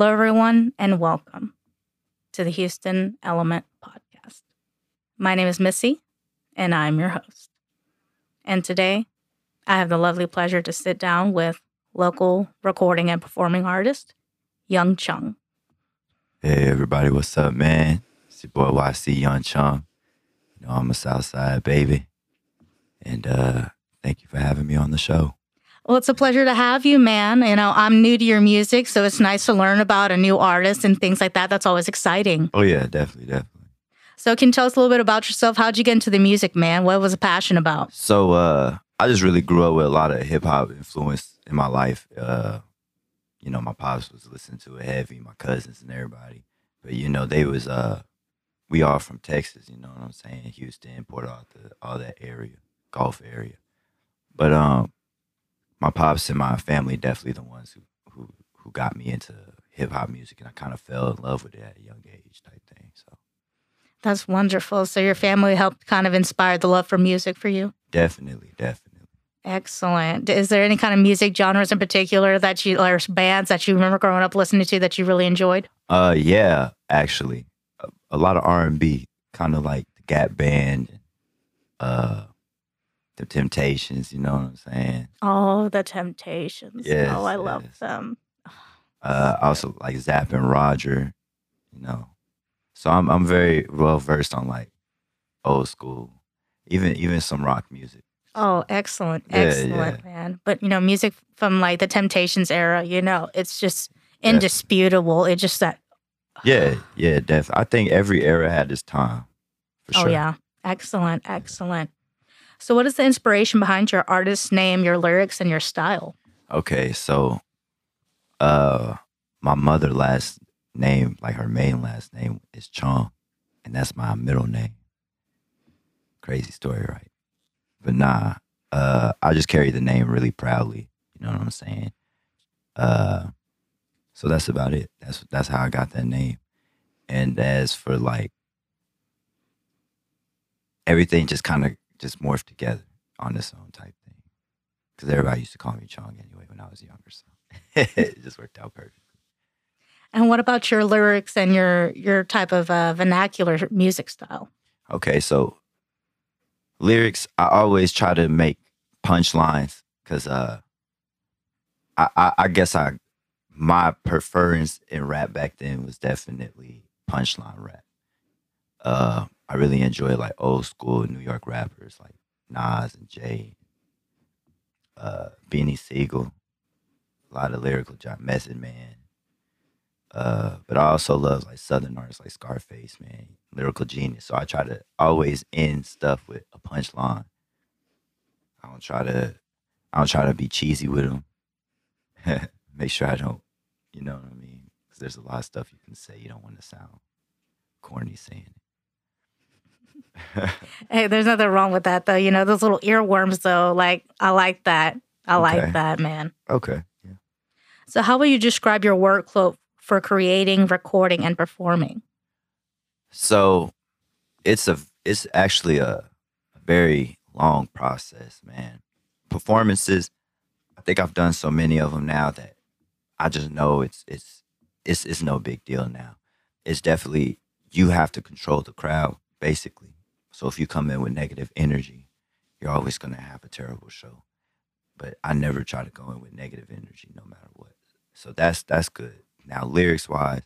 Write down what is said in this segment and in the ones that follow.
Hello, everyone, and welcome to the Houston Element Podcast. My name is Missy, and I'm your host. And today, I have the lovely pleasure to sit down with local recording and performing artist, Yung Chong. Hey everybody, what's up, man? It's your boy YC Yung Chong. You know I'm a Southside baby, and uh, thank you for having me on the show. Well, it's a pleasure to have you, man. You know, I'm new to your music, so it's nice to learn about a new artist and things like that. That's always exciting. Oh yeah, definitely, definitely. So, can you tell us a little bit about yourself? How'd you get into the music, man? What was a passion about? So uh, I just really grew up with a lot of hip hop influence in my life. Uh, you know, my pops was listening to it heavy, my cousins and everybody. But you know, they was uh, we all from Texas. You know what I'm saying? Houston, Port Arthur, all that area, Gulf area. But um, my pops and my family definitely the ones who who who got me into hip hop music, and I kind of fell in love with it at a young age, type thing. So That's wonderful. So, your family helped kind of inspire the love for music for you? definitely, definitely. Excellent. Is there any kind of music genres in particular that you, or bands that you remember growing up listening to that you really enjoyed? Uh, yeah, actually, a, a lot of R and B, kind of like the Gap Band, uh, the Temptations. You know what I'm saying? Oh, the Temptations. Yes, oh, I love them. Uh, also like Zapp and Roger. You know, so I'm I'm very well versed on like old school, even even some rock music. Oh, excellent. Yeah, Excellent, yeah. man. But, you know, music from like the Temptations era, you know, it's just indisputable. It just that, Yeah, yeah, definitely. I think every era had its time. For oh, sure. yeah. Excellent. Excellent. So, what is the inspiration behind your artist's name, your lyrics, and your style? Okay, so uh my mother last name, like her main last name is Chong, and that's my middle name. Crazy story, right? But nah, uh I just carry the name really proudly. You know what I'm saying? Uh so that's about it. That's that's how I got that name. And as for like everything just kind of just morphed together on its own type thing. Because everybody used to call me Chong anyway when I was younger, so it just worked out perfect. And what about your lyrics and your your type of uh, vernacular music style? Okay, so lyrics, I always try to make punchlines because uh, I, I I guess I my preference in rap back then was definitely punchline rap. Uh, I really enjoy like old school New York rappers like Nas and Jay, uh, Beanie Sigel, a lot of lyrical John Method Man. Uh, but I also love like Southern artists like Scarface, man, lyrical genius. So I try to always end stuff with a punchline. I don't try to, I don't try to be cheesy with them. Make sure I don't, you know what I mean? Because there's a lot of stuff you can say you don't want to sound corny saying it. Hey, there's nothing wrong with that, though. You know, those little earworms, though, like, I like that. I like that, man. okay. Yeah. So, how will you describe your workflow for creating, recording, and performing? So it's a it's actually a, a very long process, man. Performances, I think I've done so many of them now that I just know it's it's it's it's no big deal now. It's definitely you have to control the crowd basically. So if you come in with negative energy, you're always going to have a terrible show. But I never try to go in with negative energy no matter what. So that's that's good. Now lyrics wise,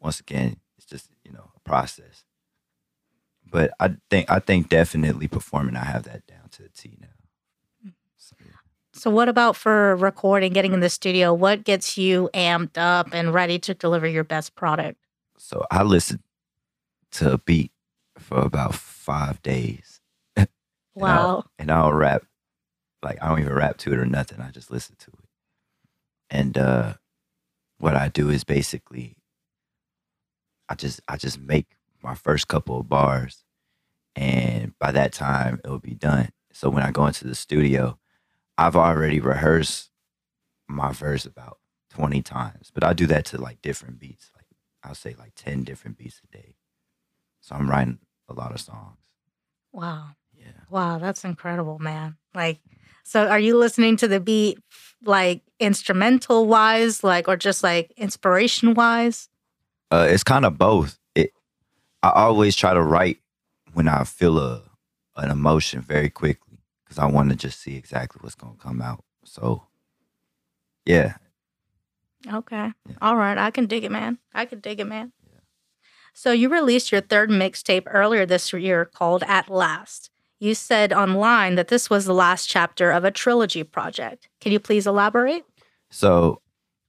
once again, it's just you know a process. But I think I think definitely performing, I have that down to the T now. So, yeah. So, what about for recording, getting in the studio? What gets you amped up and ready to deliver your best product? so I listen to a beat for about five days. Wow. and I don't rap, like I don't even rap to it or nothing. I just listen to it. And uh, what I do is basically, I just I just make my first couple of bars, and by that time it will be done. So when I go into the studio, I've already rehearsed my verse about twenty times, but I do that to like different beats. Like I'll say like ten different beats a day. So I'm writing a lot of songs. Wow. Yeah. Wow, that's incredible, man. Like, so are you listening to the beat like instrumental wise, like, or just like inspiration wise? Uh, it's kind of both. It, I always try to write when I feel a an emotion very quickly because I want to just see exactly what's gonna come out. So, yeah. Okay. Yeah. All right. I can dig it, man. I can dig it, man. So you released your third mixtape earlier this year called At Last. You said online that this was the last chapter of a trilogy project. Can you please elaborate? So,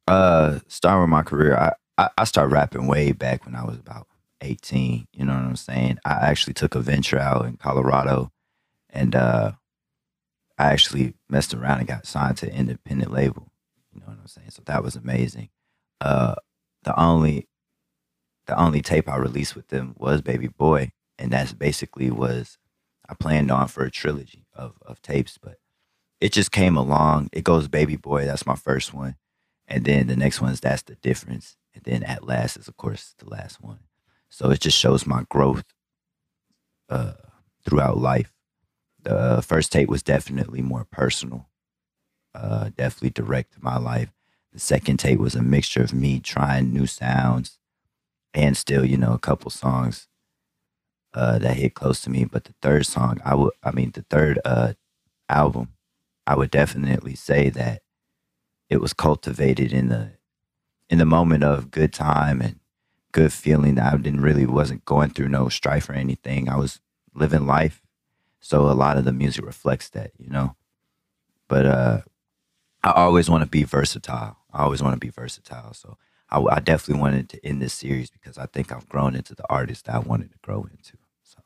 uh, starting with my career, I, I I started rapping way back when I was about eighteen. You know what I'm saying? I actually took a venture out in Colorado, and uh, I actually messed around and got signed to an independent label. You know what I'm saying? So that was amazing. Uh, the only the only tape I released with them was Baby Boy, and that's basically was I planned on for a trilogy of of tapes, but it just came along. It goes Baby Boy, that's my first one, and then the next one is That's the Difference, and then At Last is of course the last one. So it just shows my growth uh, throughout life. The first tape was definitely more personal, uh, definitely direct to my life. The second tape was a mixture of me trying new sounds and still, you know, a couple songs uh, that hit close to me. But the third song, I would, I mean, the third uh, album, I would definitely say that it was cultivated in the in the moment of good time and good feeling. I didn't really wasn't going through no strife or anything. I was living life, so a lot of the music reflects that, you know. But uh, I always want to be versatile. I always want to be versatile. So I, I definitely wanted to end this series because I think I've grown into the artist that I wanted to grow into. So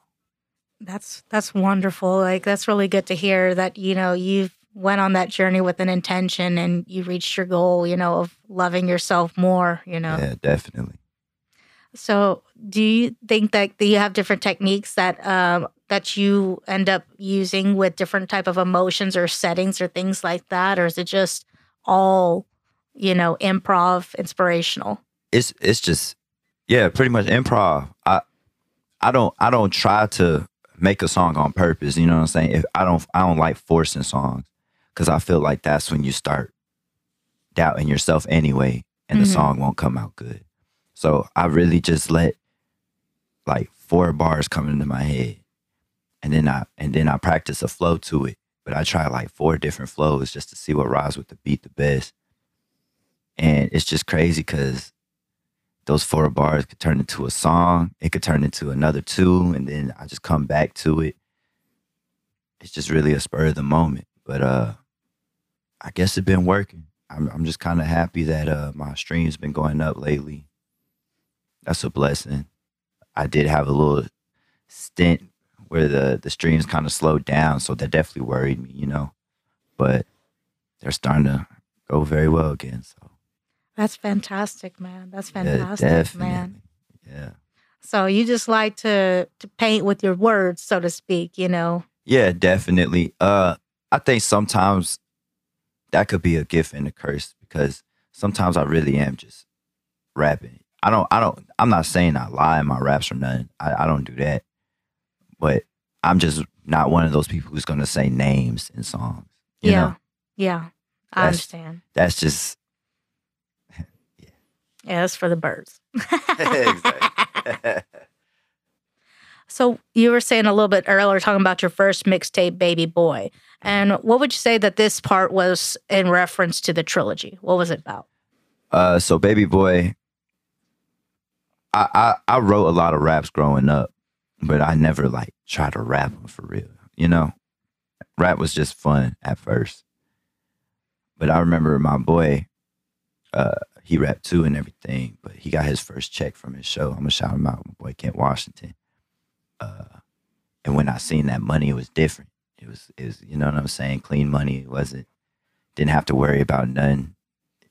That's that's wonderful. Like that's really good to hear that you know you've went on that journey with an intention and you reached your goal, you know, of loving yourself more, you know. yeah, definitely. So, do you think that you have different techniques that um, that you end up using with different type of emotions or settings or things like that, or is it just all, you know, improv, inspirational? It's it's just yeah, pretty much improv. I I don't I don't try to make a song on purpose. You know what I'm saying? If I don't I don't like forcing songs because I feel like that's when you start doubting yourself anyway, and the Mhm. song won't come out good. So I really just let like four bars come into my head, and then I and then I practice a flow to it. But I try like four different flows just to see what rides with the beat the best. And it's just crazy because those four bars could turn into a song. It could turn into another two, and then I just come back to it. It's just really a spur of the moment. But uh I guess it's been working. I'm I'm just kind of happy that uh my stream's been going up lately. That's a blessing. I did have a little stint where the the streams kind of slowed down, so that definitely worried me, you know. But they're starting to go very well again. So That's fantastic, man. That's fantastic, definitely. man. Yeah. So you just like to to paint with your words, so to speak, you know. Yeah, definitely. Uh I think sometimes that could be a gift and a curse because sometimes I really am just rapping. I don't I don't I'm not saying I lie in my raps or nothing. I, I don't do that. But I'm just not one of those people who's gonna say names in songs. You yeah. know? Yeah. I That's- understand. That's just Yeah, for the birds. exactly. So you were saying a little bit earlier, talking about your first mixtape, Baby Boy, and what would you say that this part was in reference to the trilogy? What was it about? Uh, so Baby Boy, I, I I wrote a lot of raps growing up, but I never like tried to rap them for real. You know, rap was just fun at first. But I remember my boy, uh, he rapped too and everything, but he got his first check from his show. I'm gonna shout him out, my boy Kent Washington. Uh, and when I seen that money, it was different. It was, it was, you know what I'm saying? Clean money. It wasn't, didn't have to worry about none.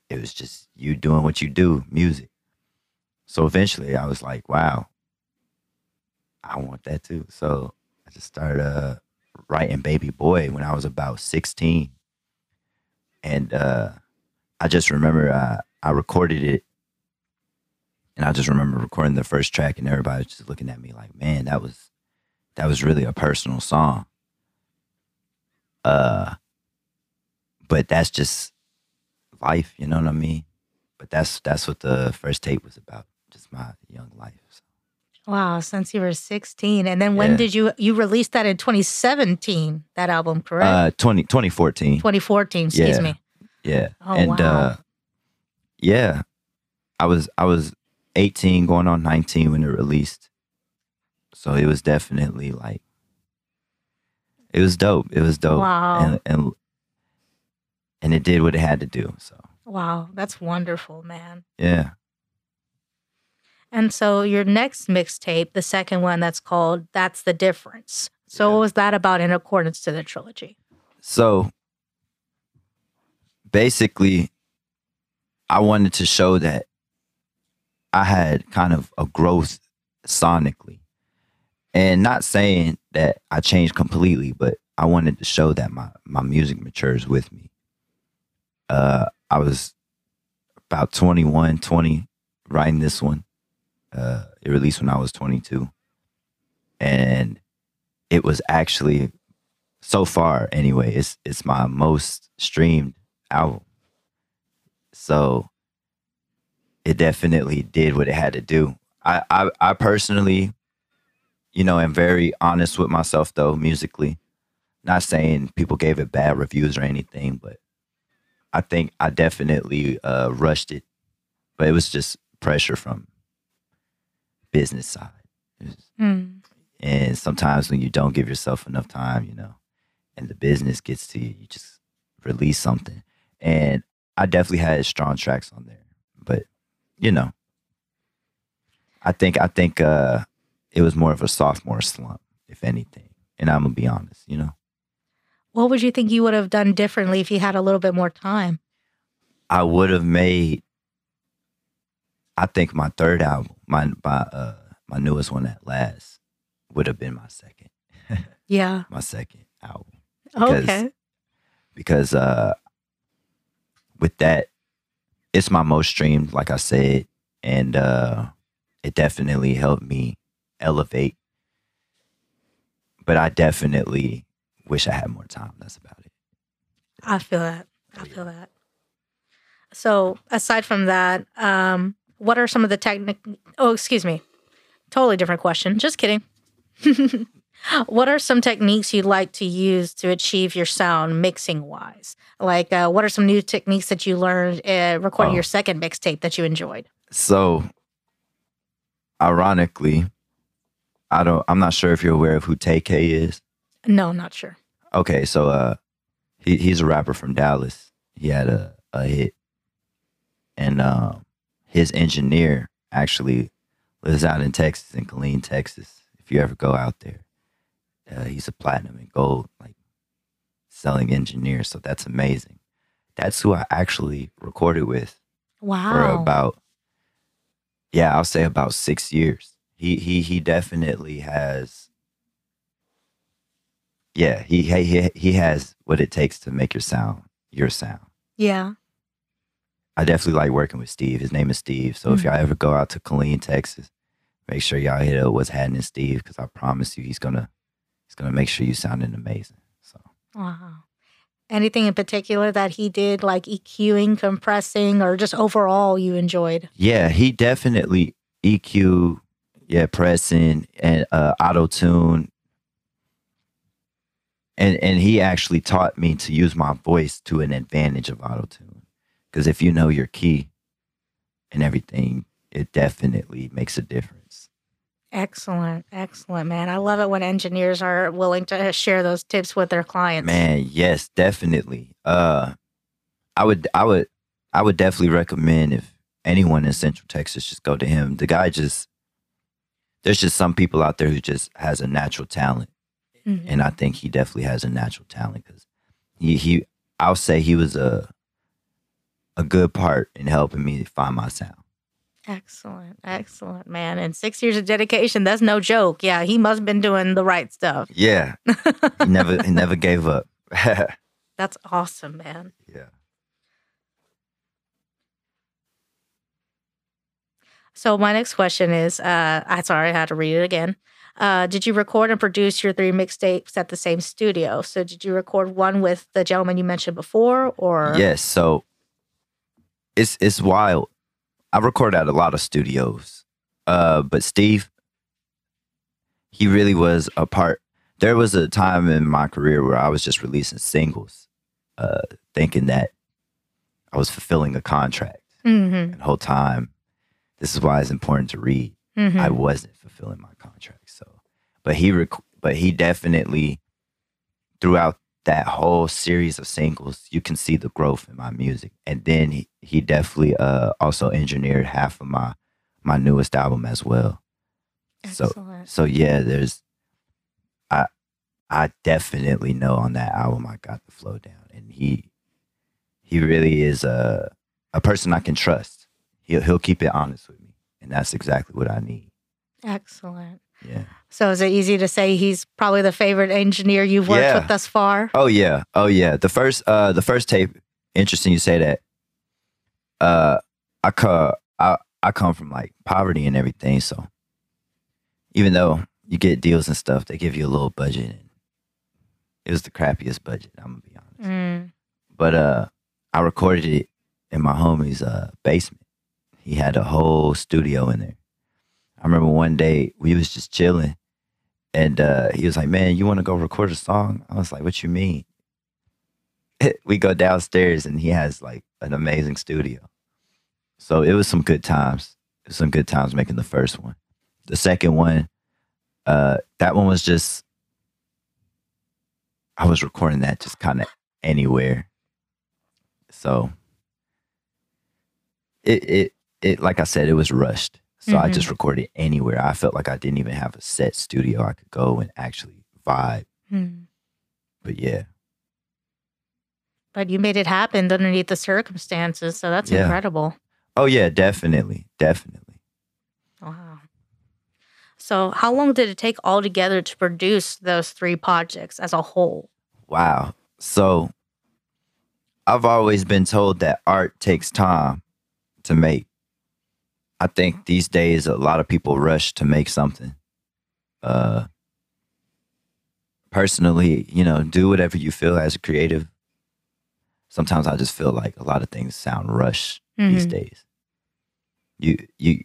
it was just you doing what you do, music. So eventually I was like, wow, I want that too. So I just started uh, writing Baby Boy when I was about 16. And uh, I just remember uh, I recorded it. And I just remember recording the first track and everybody was just looking at me like, man, that was that was really a personal song. Uh, but that's just life, you know what I mean? But that's that's what the first tape was about, just my young life. So, Wow, since you were 16. And then when Yeah. did you you released that in 2017, that album, correct? uh, 20, 2014. 2014, excuse yeah. me. Yeah. Oh, and wow. uh yeah. I was I was 18 going on 19 when it released. So it was definitely like it was dope. It was dope. Wow. And and and it did what it had to do. So Wow, that's wonderful, man. yeah. And so your next mixtape, the second one that's called That's the Difference. So Yeah. what was that about in accordance to the trilogy? So basically, I wanted to show that I had kind of a growth sonically. And not saying that I changed completely, but I wanted to show that my, my music matures with me. Uh, I was about 21, 20, writing this one. Uh, it released when I was 22. And it was actually so far anyway it's it's my most streamed album so it definitely did what it had to do i i, I personally you know am very honest with myself though musically not saying people gave it bad reviews or anything but i think i definitely uh rushed it but it was just pressure from business side Hmm. and sometimes when you don't give yourself enough time, you know, and the business gets to you, you just release something. And I definitely had strong tracks on there. But, you know, I think I think uh it was more of a sophomore slump, if anything. And I'm gonna be honest, you know. What would you think you would have done differently if you had a little bit more time? I would have made I think my third album, my my uh my newest one at last, would have been my second. Yeah. My second album. Because- Okay. because uh with that it's my most streamed like i said and uh it definitely helped me elevate but i definitely wish i had more time that's about it I feel that. I feel that. So, aside from that, um, what are some of the technic? Oh, excuse me. Totally different question. Just kidding. what are some techniques you'd like to use to achieve your sound mixing wise? Like, uh, what are some new techniques that you learned uh, recording Oh. your second mixtape that you enjoyed? so ironically i don't i'm not sure if you're aware of who Tay-K is No, not sure. Okay, so uh he he's a rapper from Dallas. He had a, a hit. And um his engineer actually lives out in Texas in Killeen, Texas. If you ever go out there. Uh, he's a platinum and gold like selling engineer, so that's amazing. That's who I actually recorded with for Wow. about yeah, I'll say about 6 years. He he he definitely has yeah, he he he- has what it takes to make your sound your sound. yeah. I definitely like working with Steve. His name is Steve. So if Mhm. y'all ever go out to Killeen, Texas, make sure y'all hit up what's happening, Steve, because I promise you, he's gonna he's gonna make sure you sounding amazing. So Wow. Anything in particular that he did, like EQing, compressing, or just overall you enjoyed? yeah, he definitely EQ, yeah, pressing and uh, auto tune, and and he actually taught me to use my voice to an advantage of auto tune, because if you know your key and everything, it definitely makes a difference. Excellent. Excellent, man. I love it when engineers are willing to share those tips with their clients. Man, yes, definitely. Uh, I would, I would, I would definitely recommend if anyone in Central Texas just go to him. The guy just, there's just some people out there who just has a natural talent, Mhm. and I think he definitely has a natural talent because he, he, I'll say he was a, a good part in helping me find my sound. Excellent. Excellent, man. And six years of dedication, that's no joke. Yeah, he must have been doing the right stuff. Yeah, he never, he never gave up. That's awesome, man. Yeah. So my next question is, uh, I sorry, I had to read it again. uh, did you record and produce your three mixtapes at the same studio? So did you record one with the gentleman you mentioned before, or Yes, so it's it's wild. I record at a lot of studios, uh, but Steve, he really was a part. There was a time in my career where I was just releasing singles, uh, thinking that I was fulfilling a contract. Mm-hmm, And the whole time, this is why it's important to read. mm-hmm. I wasn't fulfilling my contract. So, but he, rec- but he definitely, throughout that whole series of singles, you can see the growth in my music. And then he, he definitely uh, also engineered half of my my newest album as well. So, so yeah, there's, I, I definitely know on that album I got the flow down, and he, he really is a a person I can trust. He'll he'll keep it honest with me, and that's exactly what I need. Excellent. Yeah. So is it easy to say he's probably the favorite engineer you've worked Yeah. with thus far? Oh yeah. Oh yeah. The first uh the first tape, interesting you say that. Uh I co- I I come from like poverty and everything, so even though you get deals and stuff, they give you a little budget and it was the crappiest budget, I'm gonna be honest. Mm. But uh I recorded it in my homie's uh basement. He had a whole studio in there. I remember one day we was just chilling and uh he was like, Man, you wanna go record a song? I was like, What you mean? we go downstairs and he has like an amazing studio. So it was some good times. Some good times making the first one. The second one, uh, that one was just I was recording that just kind of anywhere. So it it it like I said, it was rushed. So I Mhm. just recorded anywhere. I felt like I didn't even have a set studio I could go and actually vibe. Mm. But yeah. But you made it happen underneath the circumstances, so that's Yeah. incredible. Oh yeah, definitely. Definitely. Wow. So how long did it take altogether to produce those three projects as a whole? Wow. So I've always been told that art takes time to make. I think these days a lot of people rush to make something. Uh personally, you know, do whatever you feel as a creative. Sometimes I just feel like a lot of things sound rushed these Mhm. days. You you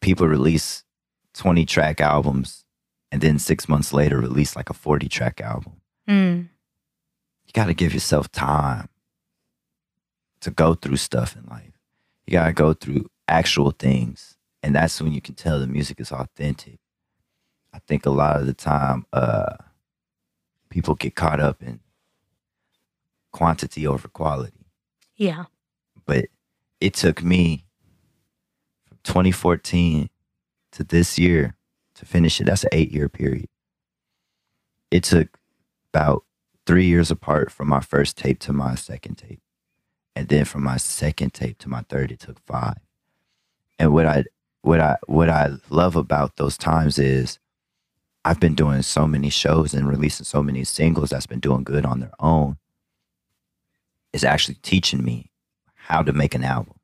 people release 20 track albums and then 6 months later release like a 40 track album Mm. you got to give yourself time to go through stuff in life. You got to go through actual things. And that's when you can tell the music is authentic. I think a lot of the time, uh, people get caught up in quantity over quality. Yeah. But it took me from 2014 to this year to finish it. That's an eight year period. It took about three years apart from my first tape to my second tape. And then from my second tape to my third, it took five. And what I what I what I love about those times is I've been doing so many shows and releasing so many singles that's been doing good on their own. Is actually teaching me how to make an album.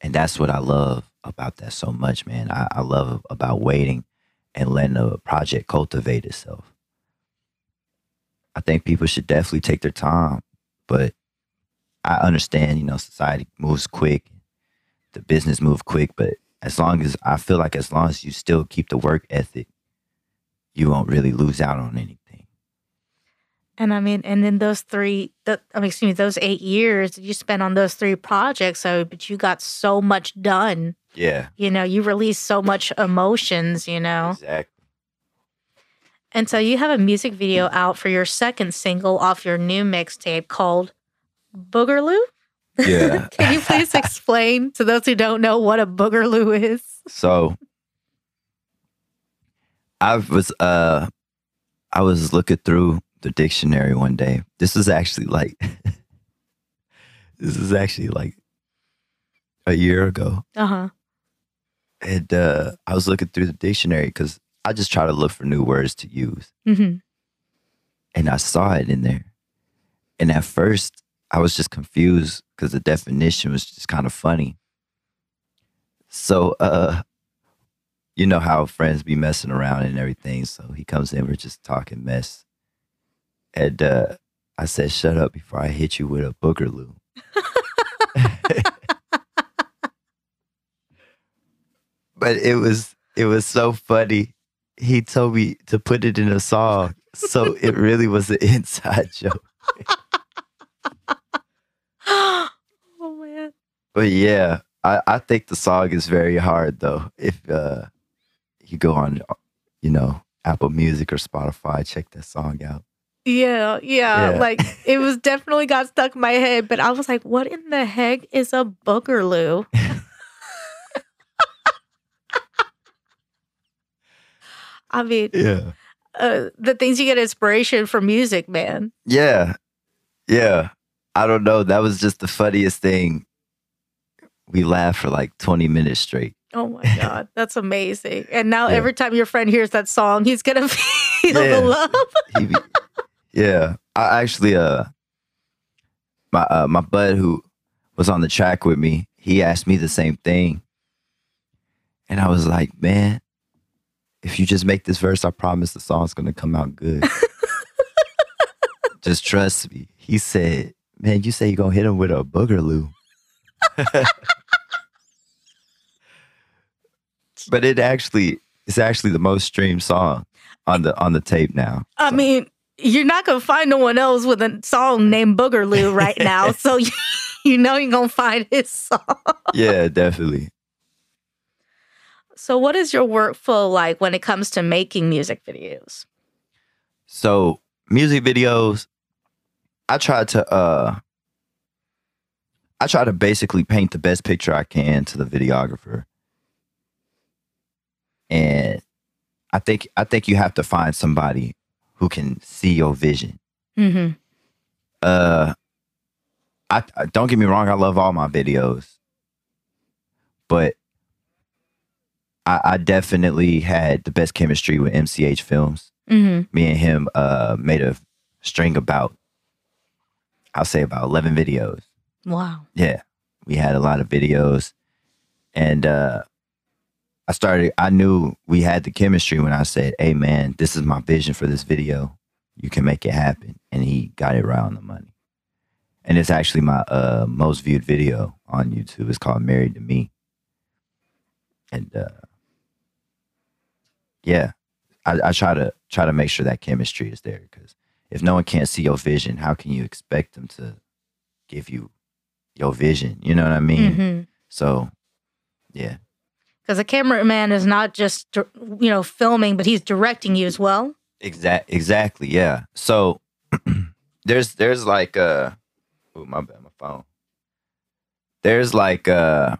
And that's what I love about that so much, man. I, I love about waiting and letting a project cultivate itself. I think people should definitely take their time, but I understand, you know, society moves quick, the business move quick, but as long as I feel like as long as you still keep the work ethic, you won't really lose out on anything. And I mean, and then those three, the, I mean, excuse me, those eight years that you spent on those three projects. So, but you got so much done. Yeah, You know, you released so much emotions. You know, exactly. and so you have a music video out for your second single off your new mixtape called Boogerloo. Yeah. Can you please explain to those who don't know what a boogerloo is? So I was uh I was looking through the dictionary one day. This is actually like this is actually like a year ago. Uh huh. And uh I was looking through the dictionary because I just try to look for new words to use. hmm And I saw it in there. And at first I was just confused because the definition was just kind of funny. So uh you know how friends be messing around and everything. So he comes in, we're just talking mess. And uh, I said, shut up before I hit you with a boogerloo. but it was it was so funny. He told me to put it in a song. So it really was an inside joke. oh man. But yeah, I, I think the song is very hard though. If uh you go on you know, Apple Music or Spotify, check that song out. Yeah, yeah, Yeah. Like it was definitely got stuck in my head, but I was like, what in the heck is a boogerloo? I mean, Yeah. uh, the things you get inspiration from music, man. Yeah. Yeah. I don't know. That was just the funniest thing. We laughed for like 20 minutes straight. Oh my God, that's amazing. And now Yeah. every time your friend hears that song, he's going to feel Yeah. the love. Be- yeah. I actually uh my uh, my bud who was on the track with me, he asked me the same thing. And I was like, man, if you just make this verse, I promise the song's gonna come out good. just trust me. He said, Man, you say you're gonna hit him with a boogerloo. but it actually it's actually the most streamed song on the on the tape now. I So, mean, you're not going to find no one else with a song named Boogerloo right now. so you, you know you're going to find his song. yeah, definitely. So, what is your workflow like when it comes to making music videos? So music videos, I try to uh I try to basically paint the best picture I can to the videographer. And I think I think you have to find somebody who can see your vision. Mm-hmm. Uh I, I don't get me wrong, I love all my videos. But I, I definitely had the best chemistry with MCH Films Mm-hmm. me and him uh made a string about I'll say about 11 videos. Wow. Yeah. We had a lot of videos and uh I started I knew we had the chemistry when I said, "Hey man, this is my vision for this video. You can make it happen." And he got it right on the money. And it's actually my uh most viewed video on YouTube. It's called Married to Me. And uh yeah, I, I try to try to make sure that chemistry is there because if no one can't see your vision, how can you expect them to give you your vision? You know what I mean? Mm-hmm. So, yeah, Because a cameraman is not just you know filming, but he's directing you as well. exact exactly, yeah. So there's there's like uh, oh my bad, my phone. There's like uh,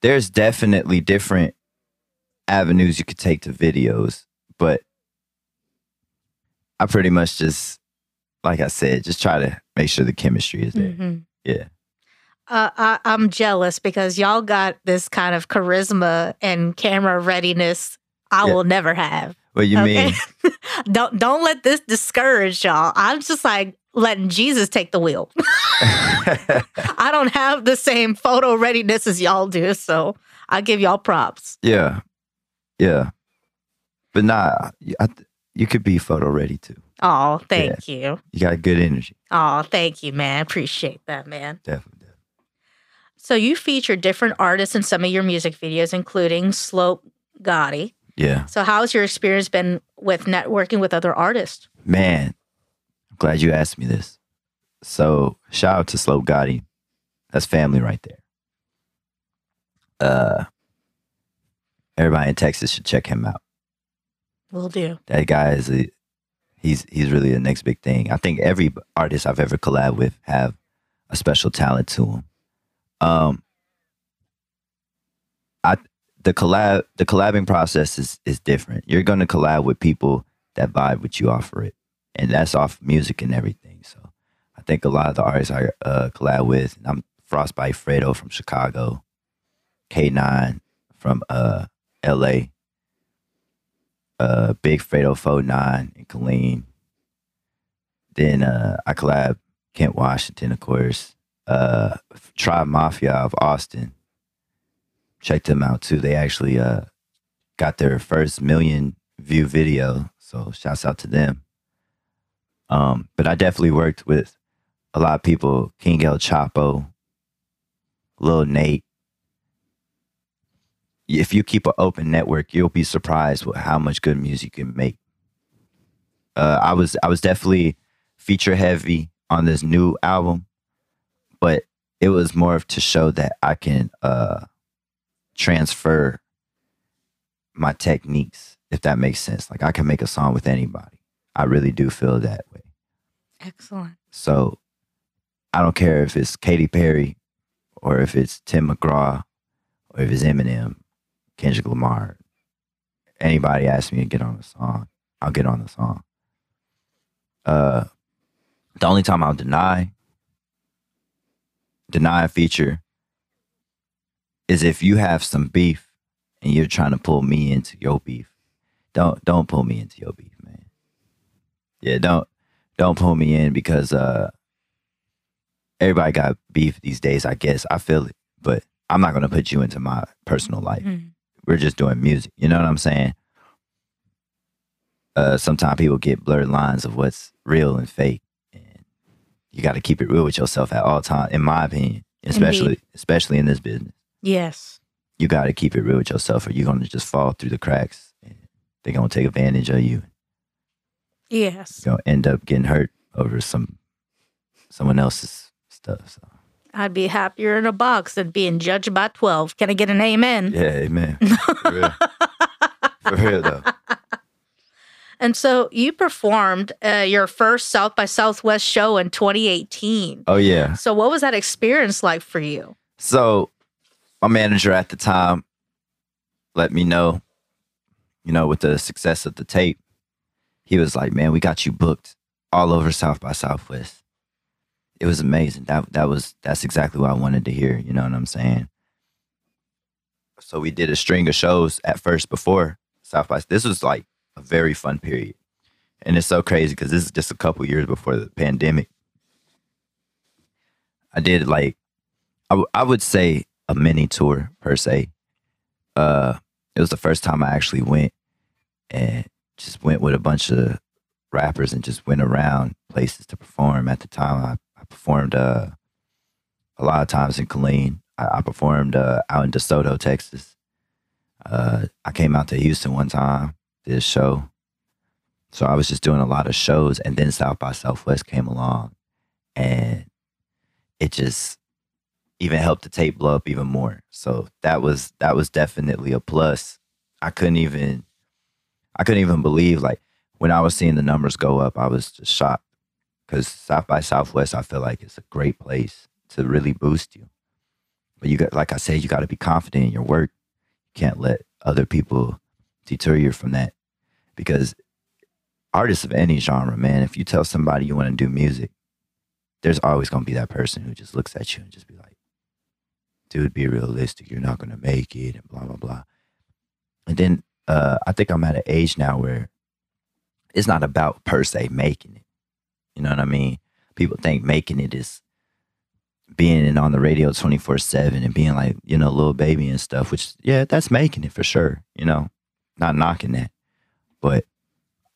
there's definitely different avenues you could take to videos, but I pretty much just, like I said, just try to make sure the chemistry is there. Mm-hmm. Yeah. Uh, I, I'm jealous because y'all got this kind of charisma and camera readiness I Yeah. will never have. What you Okay. mean? don't don't let this discourage y'all. I'm just like letting Jesus take the wheel. I don't have the same photo readiness as y'all do, so I give y'all props. yeah. Yeah. But nah, I, you could be photo ready too. Oh, thank you. You got good energy. Oh, thank you, man. Appreciate that, man. Definitely. definitely. So you feature different artists in some of your music videos, including Slope Gotti. Yeah. So how's your experience been with networking with other artists? Man, I'm glad you asked me this. So shout out to Slow Gotti. That's family right there. Uh everybody in Texas should check him out. Will do. That guy is a he's he's really the next big thing. I think every artist I've ever collabed with have a special talent to them. Um I the collab the collabing process is is different. You're to collab with people that vibe with you off of it. And that's off music and everything. So I think a lot of the artists I uh, collab with, I'm Frostbite Fredo from Chicago, K9 from uh LA, uh Big Fredo 49 and Colleen. Then uh I collab Kent Washington, of course, uh Tribe Mafia of Austin, check them out too. They actually uh got their first million view video, so shouts out to them. Um, but I definitely worked with a lot of people, King El Chapo, Lil Nate. If you keep an open network, you'll be surprised with how much good music you can make. Uh, I was I was definitely feature heavy on this new album, but it was more of to show that I can uh, transfer my techniques, if that makes sense. Like I can make a song with anybody. I really do feel that way. Excellent. So I don't care if it's Katy Perry or if it's Tim McGraw or if it's Eminem, Kendrick Lamar. Anybody asks me to get on a song, I'll get on the song. Uh, the only time I'll deny deny a feature is if you have some beef and you're trying to pull me into your beef. Don't don't pull me into your beef, man. Yeah, don't don't pull me in because uh everybody got beef these days, I guess. I feel it. But I'm not gonna put you into my personal life. Mhm. We're just doing music. You know what I'm saying? Uh sometimes people get blurred lines of what's real and fake. And you gotta keep it real with yourself at all times, in my opinion. Especially Indeed. especially in this business. Yes. You gotta keep it real with yourself or you're gonna just fall through the cracks and they're gonna take advantage of you. Yes. You're gonna end up getting hurt over some someone else's stuff. So I'd be happier in a box than being judged by 12. Can I get an amen? yeah, amen. For real. For real though. And so you performed uh, your first South by Southwest show in 2018. Oh yeah. So what was that experience like for you? So my manager at the time let me know, you know, with the success of the tape, he was like, Man, we got you booked all over South by Southwest. It was amazing. That that was that's exactly what I wanted to hear, you know what I'm saying? So we did a string of shows at first before South by this was like a very fun period. And it's so crazy because this is just a couple years before the pandemic. I did like I, w- I would say a mini tour per se. Uh, it was the first time I actually went and just went with a bunch of rappers and just went around places to perform. At the time, performed uh, a lot of times in Killeen. I, I performed uh, out in DeSoto, Texas. Uh, I came out to Houston one time, did a show. So I was just doing a lot of shows, and then South by Southwest came along, and it just even helped the tape blow up even more. So that was that was definitely a plus. I couldn't even I couldn't even believe like when I was seeing the numbers go up, I was just shocked. Cause South by Southwest, I feel like it's a great place to really boost you. But you got like I said, you gotta be confident in your work. You can't let other people deter you from that. Because artists of any genre, man, if you tell somebody you want to do music, there's always gonna be that person who just looks at you and just be like, dude, be realistic. You're not gonna make it, and blah blah blah. And then uh, I think I'm at an age now where it's not about per se making it. You know what I mean? People think making it is being on the radio 24 7 and being like, you know, Lil Baby and stuff, which, yeah, that's making it for sure. You know, not knocking that. But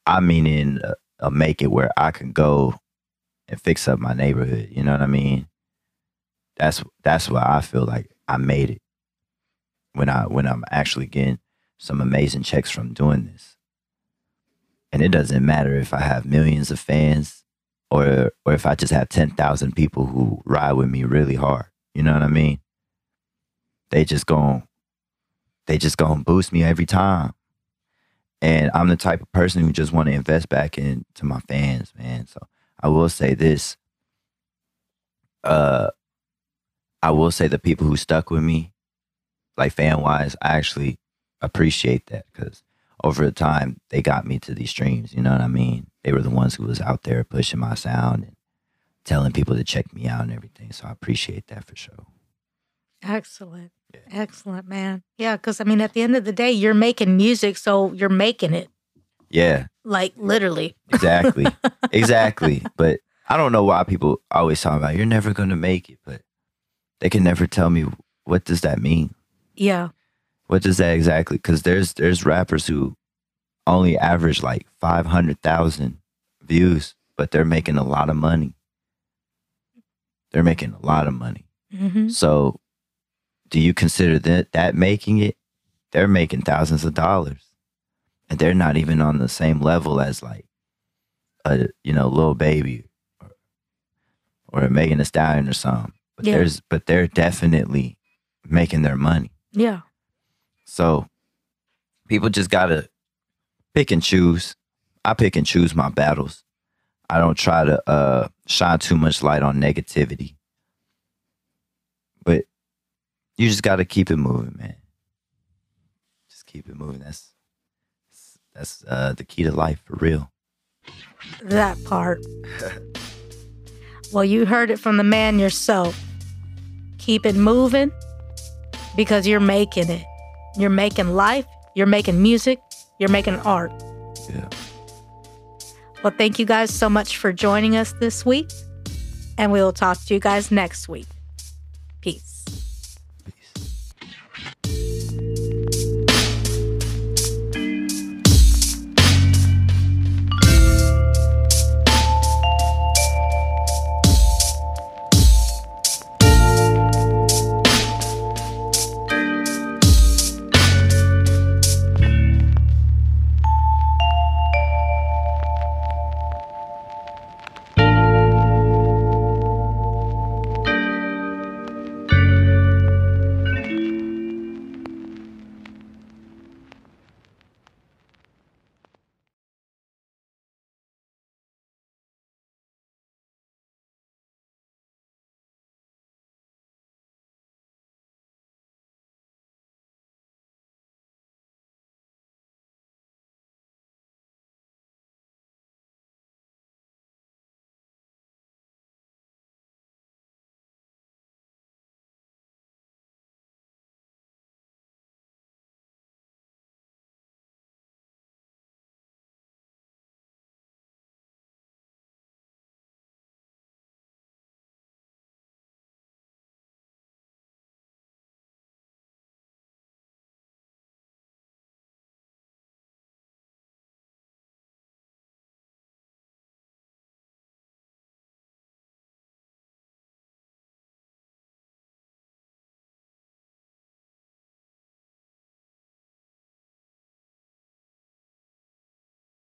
I mean, in a, a make it where I can go and fix up my neighborhood. You know what I mean? That's that's why I feel like I made it when I when I'm actually getting some amazing checks from doing this. And it doesn't matter if I have millions of fans or or if I just have 10,000 people who ride with me really hard. You know what I mean? They just going they just going to boost me every time. And I'm the type of person who just want to invest back into my fans, man. So I will say this. Uh I will say the people who stuck with me, like fan wise, I actually appreciate that because over the time they got me to these streams. You know what I mean? They were the ones who was out there pushing my sound and telling people to check me out and everything. So I appreciate that for sure. Excellent. Yeah. Excellent, man. Yeah, because I mean, at the end of the day, you're making music, so you're making it Yeah, like literally. exactly, exactly. But I don't know why people always talk about you're never gonna make it, but they can never tell me what does that mean. Yeah. What does that exactly? Because there's there's rappers who only average like five hundred thousand views, but they're making a lot of money. They're making a lot of money. Mm-hmm. So, do you consider that that making it? They're making thousands of dollars, and they're not even on the same level as like a you know Lil Baby or, or a Megan Thee Stallion or something. But Yeah. there's but they're definitely making their money. Yeah. So people just gotta pick and choose. I pick and choose my battles. I don't try to uh shine too much light on negativity. But you just gotta keep it moving, man. Just keep it moving. That's that's uh the key to life for real. That part. well, you heard it from the man yourself. Keep it moving because you're making it. You're making life, you're making music, you're making art. Yeah. Well, thank you guys so much for joining us this week, and we will talk to you guys next week.